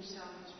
themselves.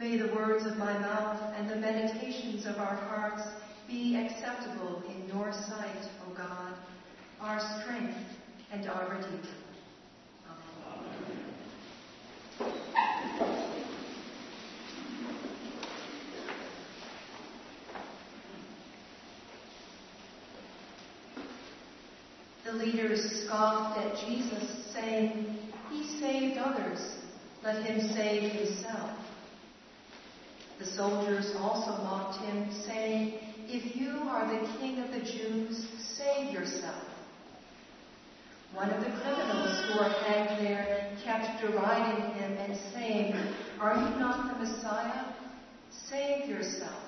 May the words of my mouth and the meditations of our hearts be acceptable in your sight, O God, our strength and our Redeemer. The leaders scoffed at Jesus, saying, He saved others, let him save himself. Soldiers also mocked him, saying, If you are the king of the Jews, save yourself. One of the criminals who were hanged there kept deriding him and saying, Are you not the Messiah? Save yourself.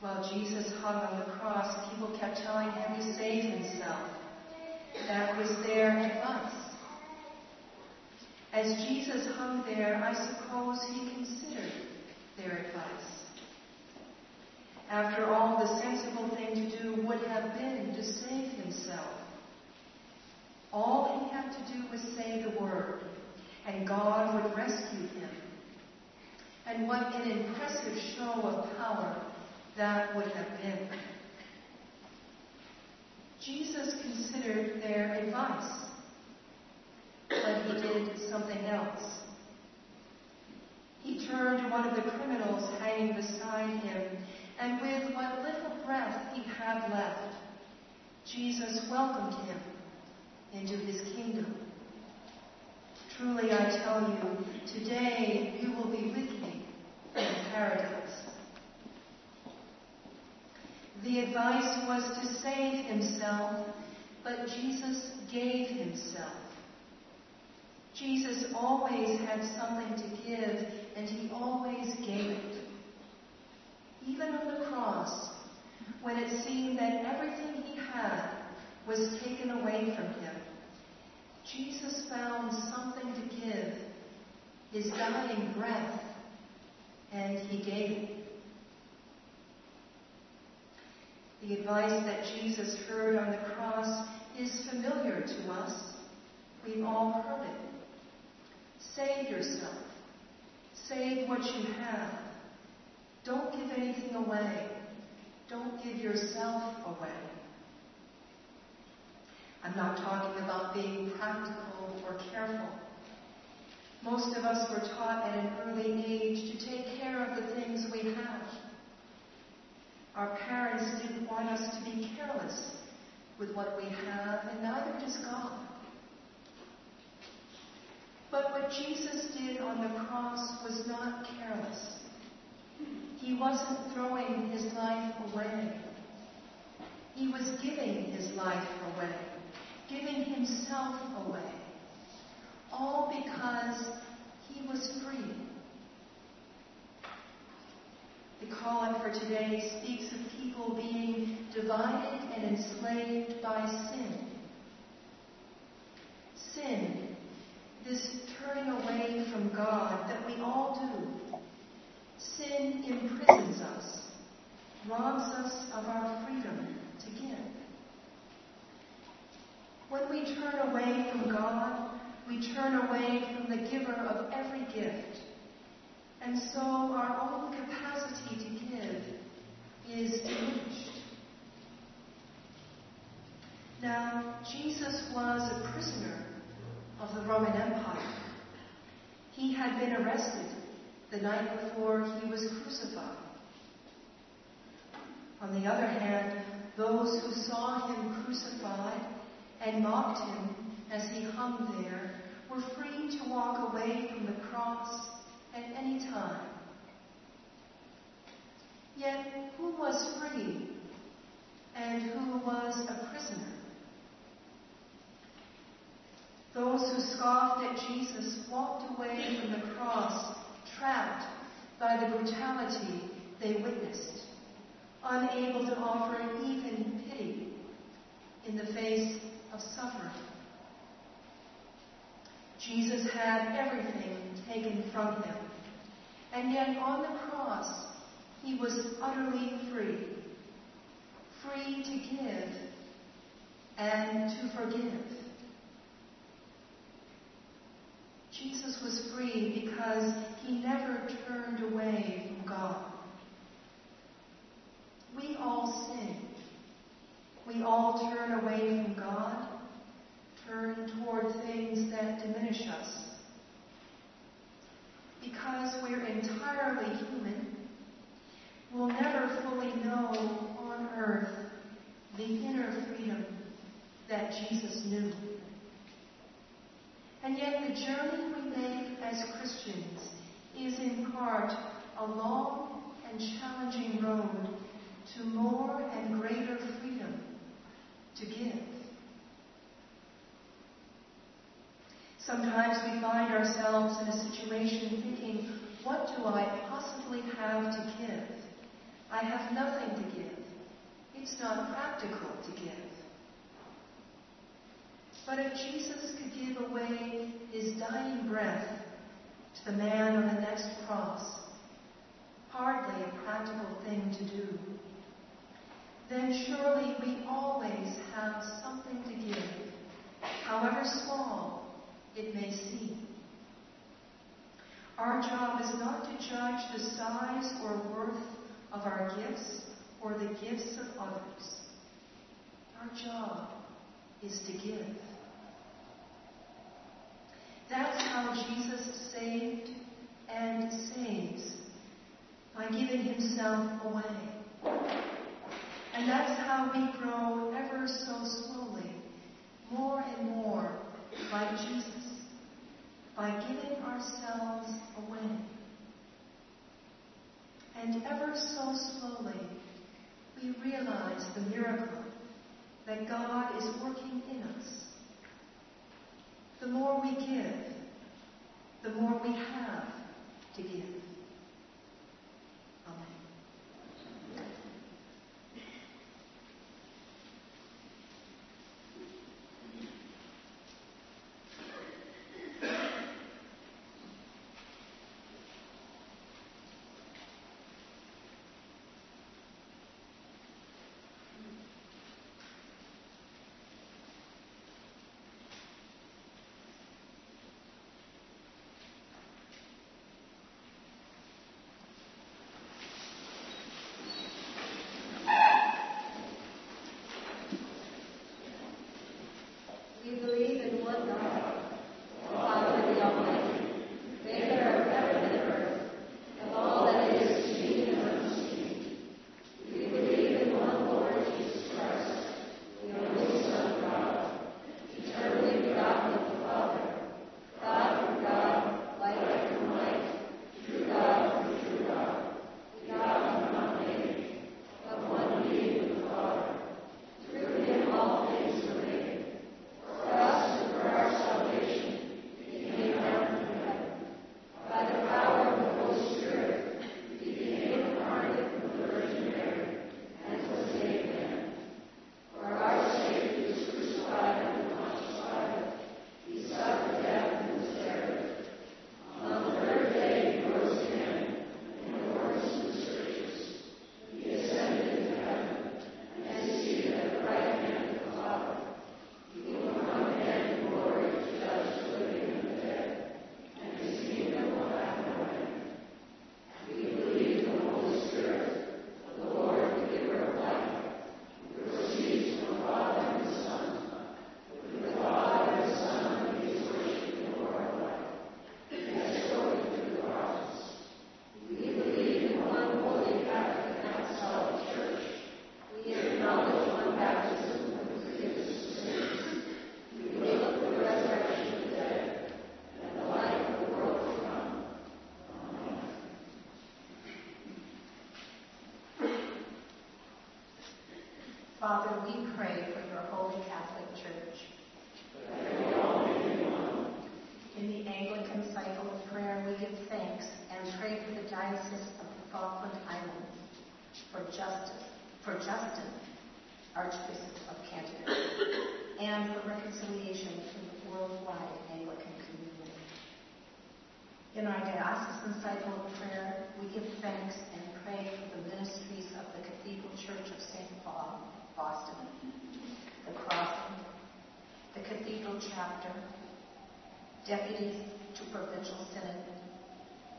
While Jesus hung on the cross, people kept telling him to save himself. That was their advice. As Jesus hung there, I suppose he considered their advice. After all, the sensible thing to do would have been to save himself. All he had to do was say the word, and God would rescue him. And what an impressive show of power that would have been. Jesus considered their advice, he did something else. He turned to one of the criminals hanging beside him, and with what little breath he had left, Jesus welcomed him into his kingdom. Truly I tell you, today you will be with me in paradise. The advice was to save himself, but Jesus gave himself. Jesus always had something to give, and he always gave it. Even on the cross, when it seemed that everything he had was taken away from him, Jesus found something to give, his dying breath, and he gave it. The advice that Jesus heard on the cross is familiar to us. We've all heard it. Save yourself. Save what you have. Don't give anything away. Don't give yourself away. I'm not talking about being practical or careful. Most of us were taught at an early age to take care of the things we have. Our parents didn't want us to be careless with what we have, and neither does God. But what Jesus did on the cross was not careless. He wasn't throwing his life away. He was giving his life away, giving himself away. All because he was free. The calling for today speaks of people being divided and enslaved by sin. Sin, this turning away from God that we all do. Sin imprisons us, robs us of our freedom to give. When we turn away from God, we turn away from the giver of every gift. And so our own capacity to give is diminished. Now, Jesus was a prisoner of the Roman Empire. He had been arrested the night before he was crucified. On the other hand, those who saw him crucified and mocked him as he hung there were free to walk away from the cross at any time. Yet, who was free and who was a prisoner? Those who scoffed at Jesus walked away from the cross, trapped by the brutality they witnessed, unable to offer even pity in the face of suffering. Jesus had everything taken from him. And yet on the cross, he was utterly free. Free to give and to forgive. Jesus was free because he never turned away from God. We all sin. We all turn away from God, turn toward things that diminish us. Because we're entirely human, we'll never fully know on earth the inner freedom that Jesus knew. And yet the journey we make as Christians is in part a long and challenging road to more and greater freedom to give. Sometimes we find ourselves in a situation thinking, what do I possibly have to give? I have nothing to give. It's not practical to give. But if Jesus could give away his dying breath to the man on the next cross, hardly a practical thing to do, then surely we always have something to give, however small it may seem. Our job is not to judge the size or worth of our gifts or the gifts of others. Our job is to give. That's how Jesus saved and saves by giving himself away. And that's how we grow ever so slowly, more and more like Jesus, by giving ourselves away. And ever so slowly, we realize the miracle that God is working in us the more we give, the more we have to give. Father, we pray for your Holy Catholic Church. In the Anglican cycle of prayer, we give thanks and pray for the Diocese of the Falkland Islands, for justice, for Justin, Archbishop of Canterbury, and for reconciliation in the worldwide Anglican Communion. In our diocesan cycle of prayer, we give thanks and pray for the ministries of the Cathedral Church of St. Paul Boston, the Crossing, the Cathedral Chapter, deputies to Provincial Synod,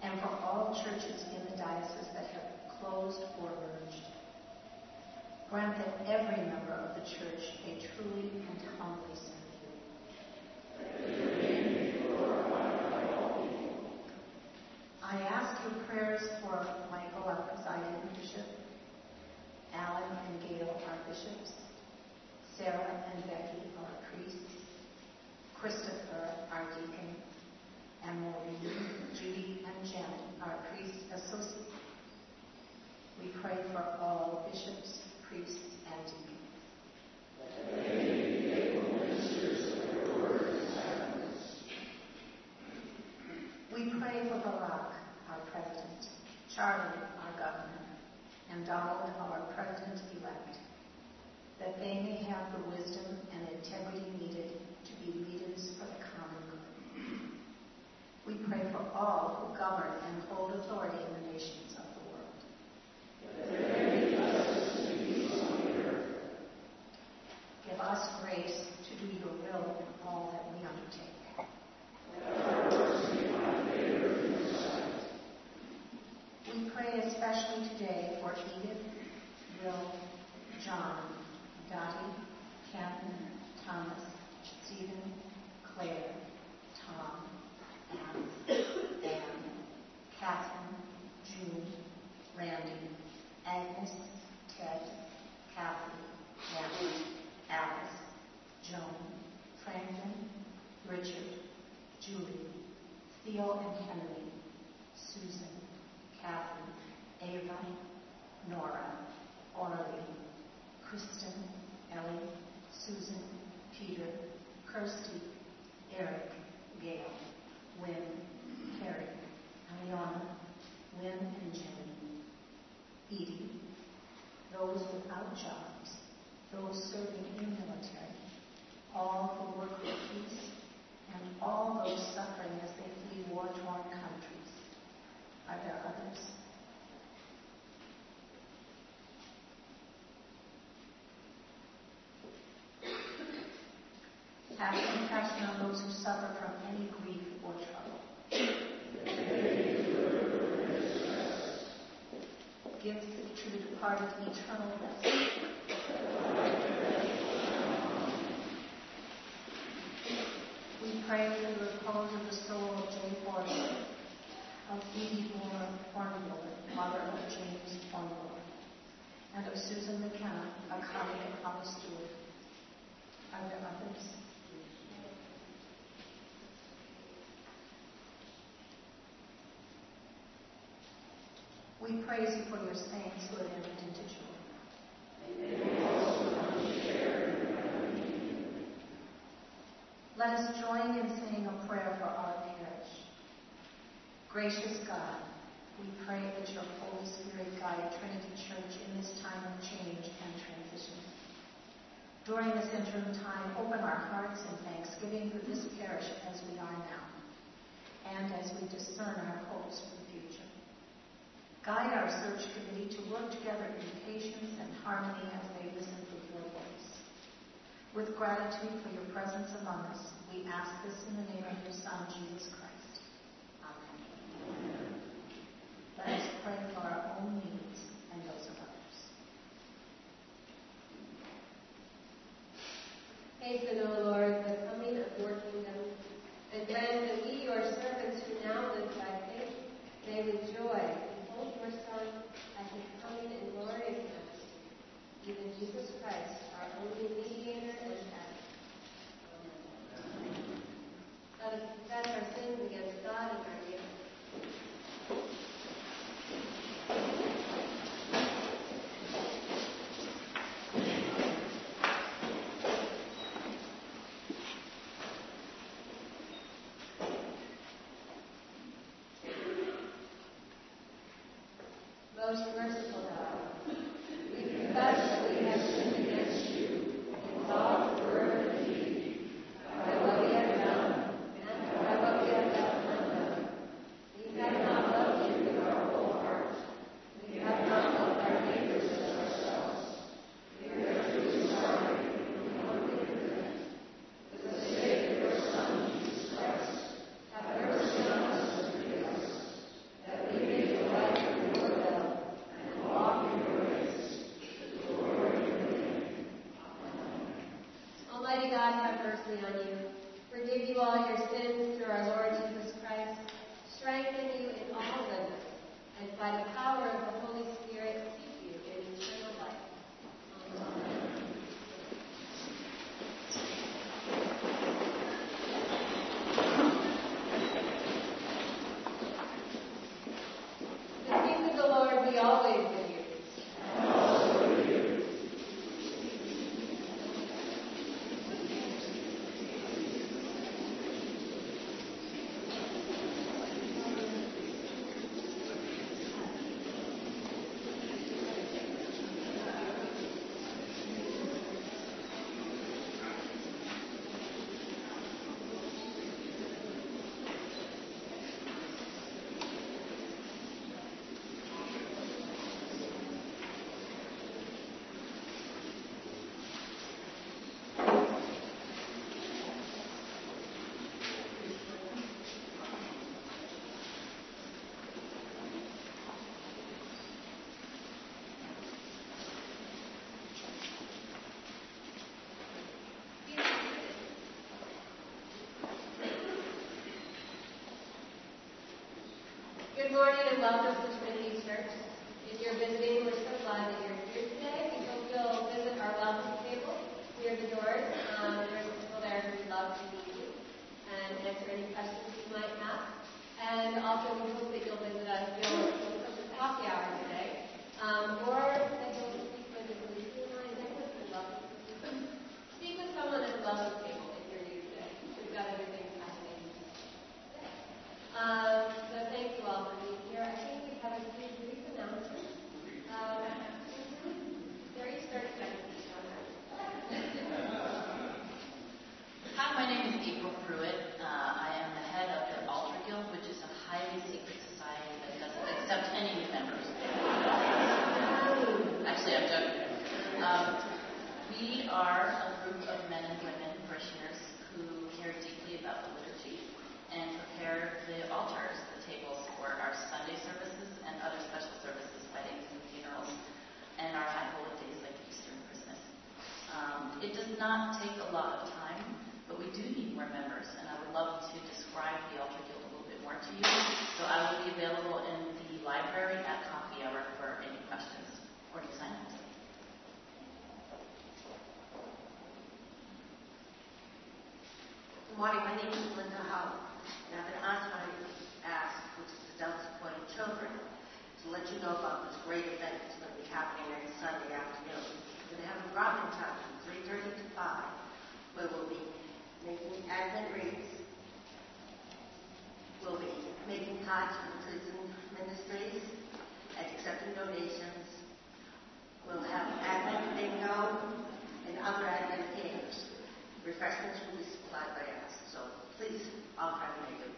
and for all churches in the diocese that have closed or merged. Grant that every member of the church may truly and humbly serve you. I ask your prayers for Michael, our presiding bishop, Alan and Gayle, our bishops, Sarah and Becky, our priests, Christopher, our deacon, and Maureen, Judy, and Janet, our priest associates. We pray for all bishops, priests, and deacons. We pray for Barack, our president, Charlie, our governor, and Donald, our president-elect, that they may have the wisdom and integrity needed to be leaders for the common good. We pray for all who govern and hold authority in the nations of the world. Give us grace to do your will in all that we undertake. We pray especially today for Edith, Will, John, Dottie, Captain, Thomas, Stephen, Claire, Tom, Anne, Anne, Catherine, June, Randy, Agnes, Ted, Kathy, Natalie, Alice, Joan, Franklin, Richard, Julie, Theo and Henry, Susan, Catherine, Ava, Nora, Orly, Kristen, Ellie, Susan, Peter, Kirsty, Eric, Gail, Wynn, Carrie, Aliana, Lynn and Jenny, Edie, those without jobs, those serving in the military, all who work for peace, and all those suffering as they flee war-torn countries. Are there others? Have compassion on those who suffer from any grief or trouble. Give to the departed eternal rest. We pray for the repose of the soul of Jay Forster, of Edie Hornblower, mother of James Hornblower, and of Susan McKenna, a colleague at Holly Stewart. There others? We praise you for your saints who have entered into joy. Let us join in saying a prayer for our parish. Gracious God, we pray that your Holy Spirit guide Trinity Church in this time of change and transition. During this interim time, open our hearts in thanksgiving for this parish as we are now, and as we discern our hopes for the future. Guide our search committee to work together in patience and harmony as they listen for your voice. With gratitude for your presence among us, we ask this in the name of your Son, Jesus Christ. Amen. Let us pray for our own needs and those of others. Hasten, O Lord, the coming of your kingdom, and grant that we, your servants who now live by faith, may with joy behold your Son at his coming in glory and majesty, even Jesus Christ, Good morning and welcome to Trinity Church. If you're visiting, we're so glad that you're here today. We hope you'll visit our welcome table near the doors. Um, there's people there who'd love to meet you and answer any questions you might have. And also, we hope that you'll visit us. We'll hook up coffee hour today. Um, morning, my name is Linda Holland, and I've been asked to ASK, which is Adult Supporting Children, to let you know about this great event that's going to be happening next Sunday afternoon. We're going to have a robin time from 3.30 to 5, where we'll be making Advent wreaths, we'll be making cards for the prison ministries and accepting donations. We'll have Advent bingo and other Advent games. Refreshments will be supplied by us. Please archive me.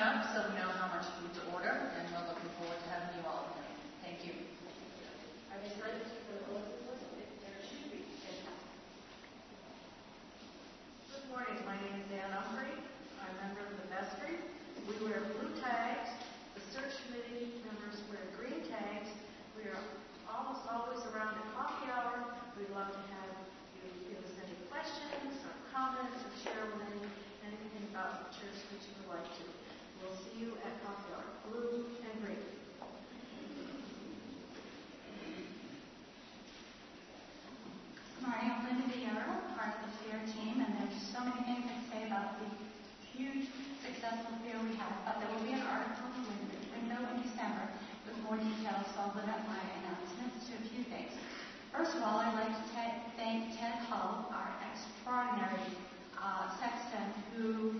up so we know how much food to order, and we're looking forward to having you all tonight. Thank you. I was ready for the Good morning. My name is Ann Humphrey. I'm a member of the vestry. We wear blue tags. The search committee members wear green tags. We are almost always around at coffee hour. We'd love to have you give us any questions or comments or share with anything about the church you at Hawthorne, Blue and Green. i'm Linda Vieira part of the FEAR team, and there's so many things to say about the huge successful FEAR we have. but there will be an article window in December with more details, so I'll limit my announcements to a few things. First of all, I'd like to thank Ted Hull, our extraordinary uh, sexton, who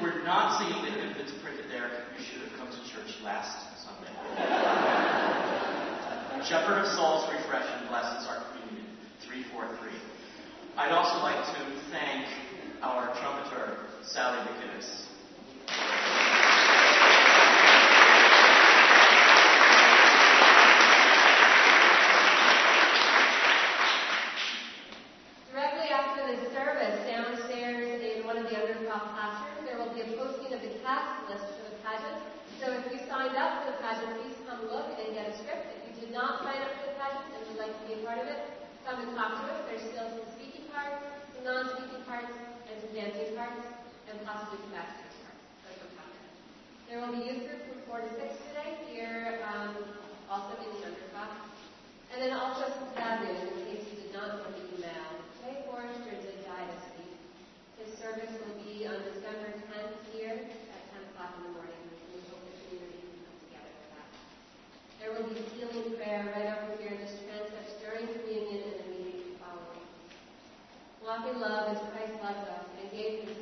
you were not seeing it, if it's printed there, you should have come to church last Sunday. Shepherd of Souls, refresh and blesses our communion. 343. I'd also like to thank our trumpeter, Sally McGinnis. So if you signed up for the pageant, please come look and get a script. If you did not sign up for the pageant and would like to be a part of it, come and talk to us. There's still some speaking parts, some non-speaking parts, and some dancing parts, and possibly some backstage parts. So come talk. There will be youth group from 4 to 6 today here, um, also in the underclass. And then also some sad news in case you did not send the email. Jay Forrester did die this week. His service will be on December 10th here in healing prayer right over here in this concept during communion and immediately following. Walk in love as Christ loved us and gave his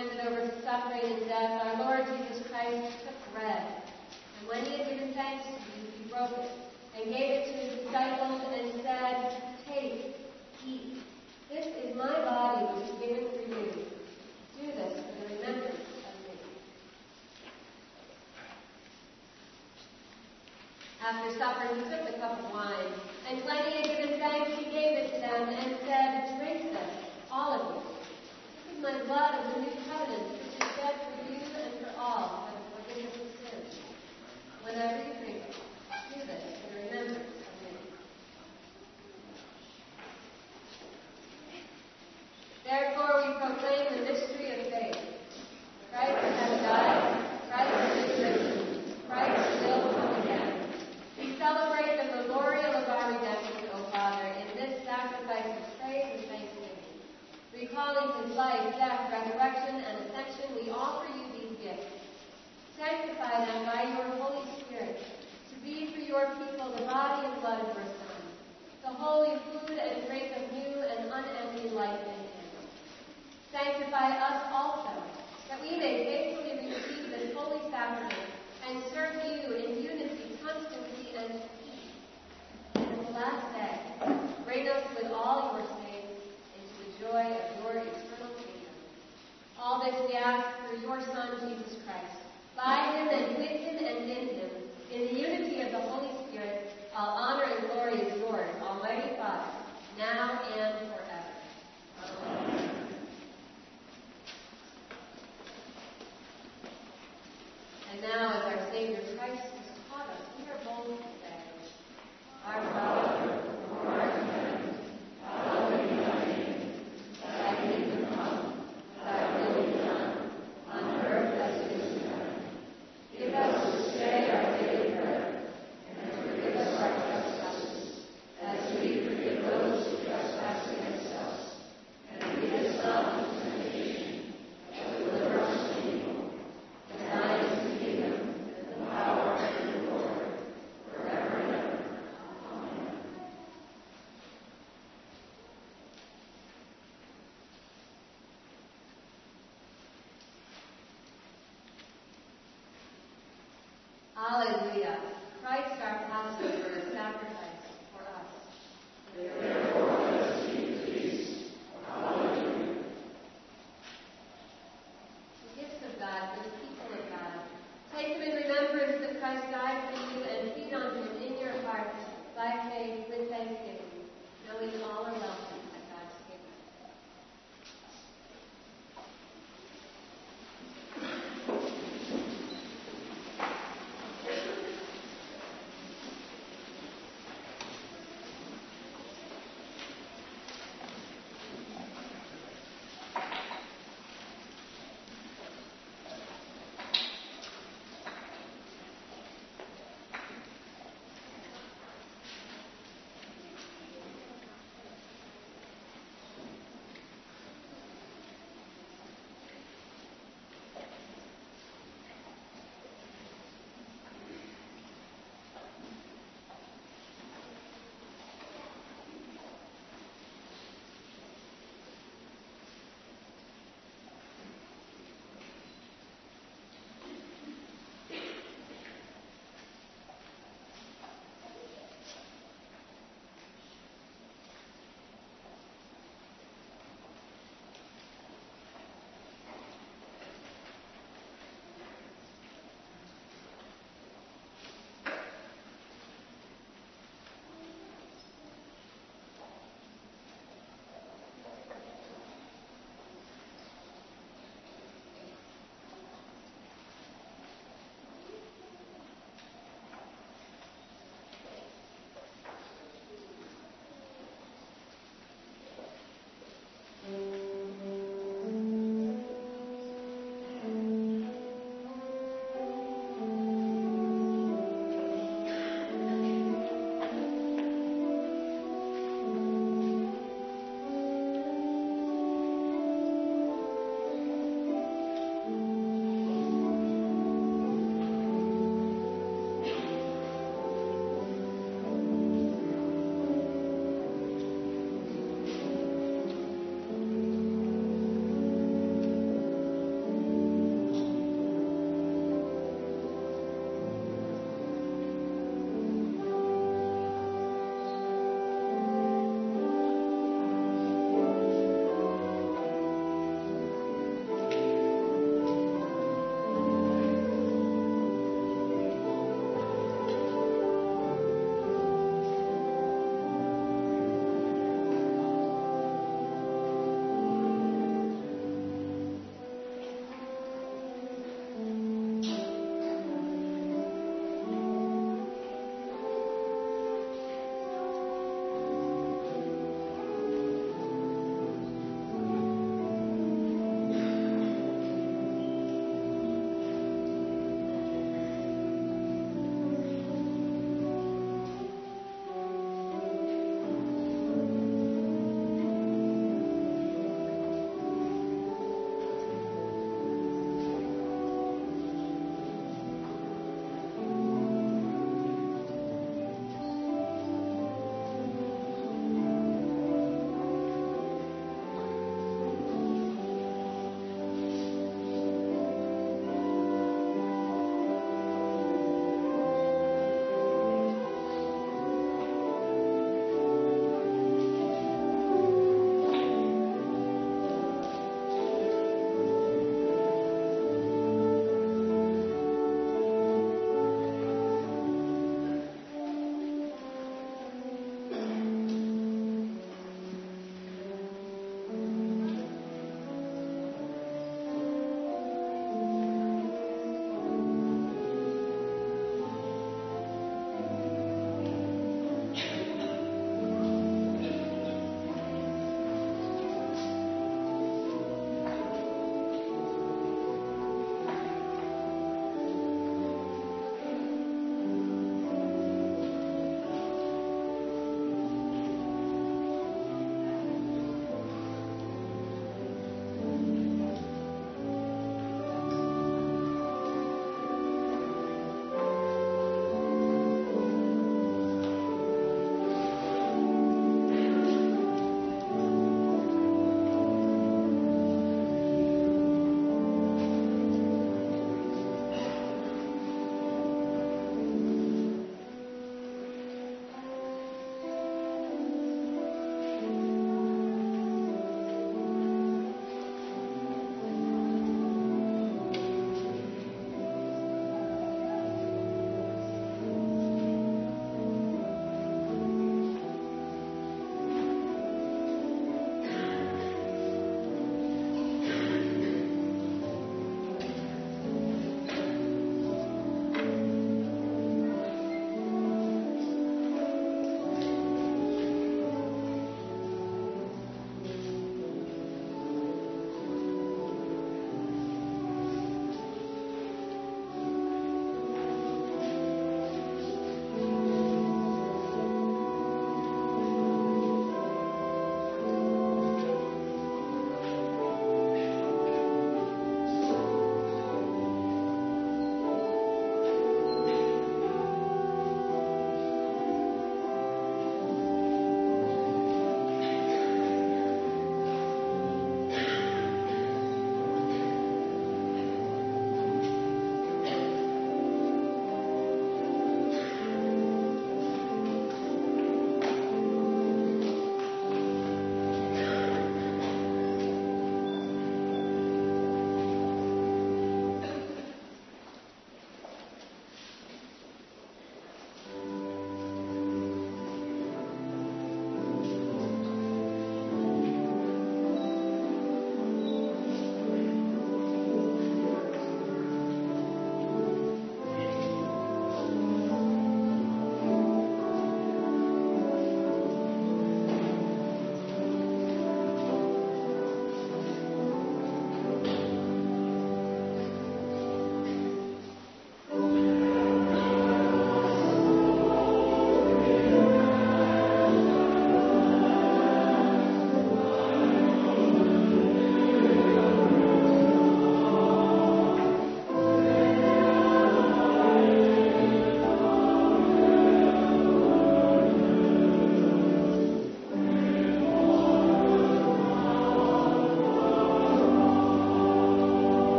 handed over suffering and death, our Lord Jesus Christ took bread. And when he had given thanks to you, he broke it and gave it to his disciples and said, Take, eat. This is my body which is given for you. Do this for the remembrance of me. After supper, he took the cup of wine, and when he had given thanks, he gave it to them and said, Drink this, all of you. This is my blood of the new covenant, which is shed for you and for all for the forgiveness of sins. Therefore, we proclaim the mystery of faith. Christ has died. Christ is risen. Christ will come again. We celebrate the memorial of our redemption, O Father, in this sacrifice of praise and thanksgiving. Recalling his life, death, resurrection, and ascension, we offer you these gifts. Sanctify them by your Holy Spirit, to be for your people the body and blood of your Son, the holy food and drink of new and unending life in him. Sanctify us also, that we may faithfully receive this holy sacrament and serve you in unity, constancy, and peace. And in the last day, bring us with all your saints into the joy of your eternal kingdom. All this we ask through your Son, Jesus Christ. By him and with him and in him, in the unity of the Holy Spirit, all honor and glory is yours, Almighty Father, now and forever. Amen. And now, as our Savior Christ has taught us, we are bold to say, Our Father, who art in heaven, hallowed be thy name. Thy kingdom come, thy will be done, on earth as it is in heaven. Give us this day our daily bread, and forgive us our trespasses, as we forgive those who trespass against us. And lead us not into temptation, but deliver us from evil. For thine is the kingdom, and the power, and the glory, forever and ever. Amen. Alleluia. Christ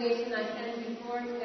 congregation, I stand before you